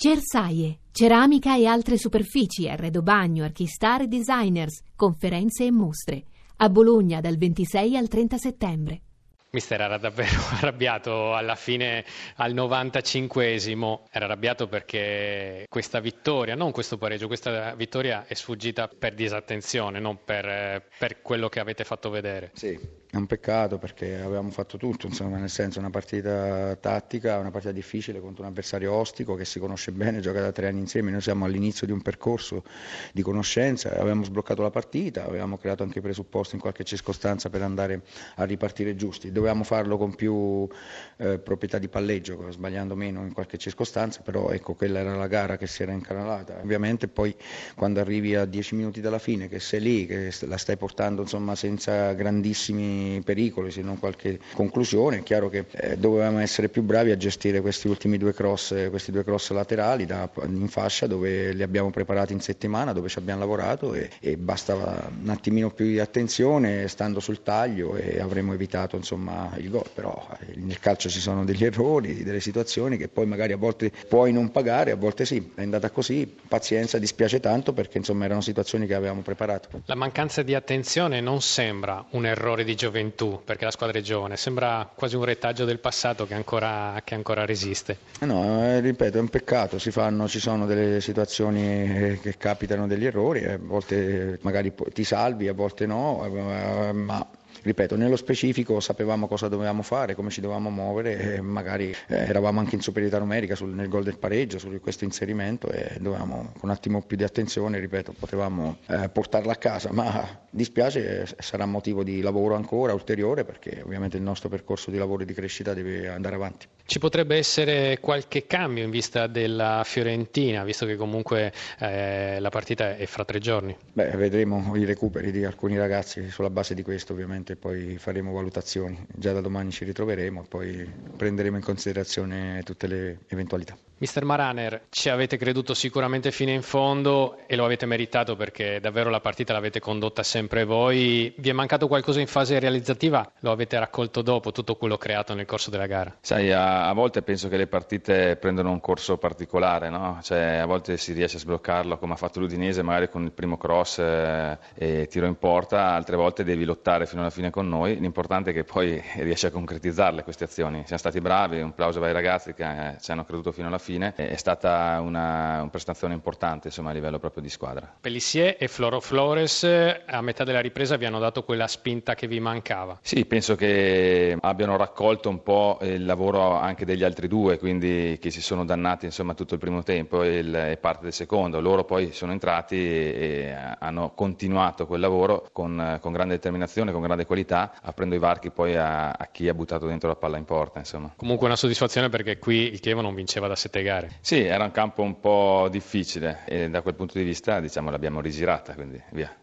Cersaie, ceramica e altre superfici, arredo bagno, archistar e designers, conferenze e mostre. A Bologna dal 26 al 30 settembre. Mister era davvero arrabbiato alla fine al 95esimo, era arrabbiato perché questa vittoria, non questo pareggio, questa vittoria è sfuggita per disattenzione, non per, per quello che avete fatto vedere. Sì, è un peccato perché avevamo fatto tutto, insomma, nel senso una partita tattica, una partita difficile contro un avversario ostico che si conosce bene, gioca da tre anni insieme, noi siamo all'inizio di un percorso di conoscenza, avevamo sbloccato la partita, avevamo creato anche i presupposti in qualche circostanza per andare a ripartire giusti, dovevamo farlo con più eh, proprietà di palleggio, sbagliando meno in qualche circostanza, però ecco quella era la gara che si era incanalata, ovviamente poi quando arrivi a dieci minuti dalla fine che sei lì, che la stai portando insomma senza grandissimi pericoli se non qualche conclusione. È chiaro che eh, dovevamo essere più bravi a gestire questi ultimi due cross, questi due cross laterali da, in fascia dove li abbiamo preparati in settimana, dove ci abbiamo lavorato e, e bastava un attimino più di attenzione stando sul taglio e avremmo evitato insomma, il gol. Però eh, nel calcio ci sono degli errori, delle situazioni che poi magari a volte puoi non pagare, a volte sì. È andata così, pazienza, dispiace tanto perché insomma erano situazioni che avevamo preparato. La mancanza di attenzione non sembra un errore di gioventù gioventù, perché la squadra è giovane, sembra quasi un retaggio del passato che ancora, che ancora resiste. No, eh, ripeto, è un peccato, fanno, ci sono delle situazioni eh, che capitano degli errori, a volte magari ti salvi, a volte no, eh, ma ripeto, nello specifico sapevamo cosa dovevamo fare, come ci dovevamo muovere magari eh, eravamo anche in superiorità numerica sul, nel gol del pareggio, su questo inserimento e dovevamo con un attimo più di attenzione, ripeto, potevamo eh, portarla a casa, ma dispiace, sarà motivo di lavoro ancora ulteriore perché ovviamente il nostro percorso di lavoro e di crescita deve andare avanti. Ci potrebbe essere qualche cambio in vista della Fiorentina, visto che comunque eh, la partita è fra tre giorni? Beh, vedremo i recuperi di alcuni ragazzi sulla base di questo ovviamente poi faremo valutazioni. Già da domani ci ritroveremo e poi prenderemo in considerazione tutte le eventualità. Mister Maraner, ci avete creduto sicuramente fino in fondo e lo avete meritato perché davvero la partita l'avete condotta sempre voi. Vi è mancato qualcosa in fase realizzativa? Lo avete raccolto dopo tutto quello creato nel corso della gara? Sai, a, a volte penso che le partite prendono un corso particolare, no? cioè, a volte si riesce a sbloccarlo come ha fatto l'Udinese, magari con il primo cross eh, e tiro in porta, altre volte devi lottare fino alla fine con noi. L'importante è che poi riesci a concretizzarle queste azioni. Siamo stati bravi, un plauso ai ragazzi che eh, ci hanno creduto fino alla fine fine, è stata una, una prestazione importante insomma, a livello proprio di squadra. Pellissier e Floro Flores a metà della ripresa vi hanno dato quella spinta che vi mancava? Sì, penso che abbiano raccolto un po' il lavoro anche degli altri due, quindi che si sono dannati insomma, tutto il primo tempo e, il, e parte del secondo. Loro poi sono entrati e, hanno continuato quel lavoro con, con, grande determinazione, con grande qualità, aprendo i varchi poi a, a chi ha buttato dentro la palla in porta. Insomma. Comunque una soddisfazione perché qui il Chievo non vinceva da sette gare. Sì, era un campo un po' difficile e da quel punto di vista diciamo, l'abbiamo rigirata, quindi via.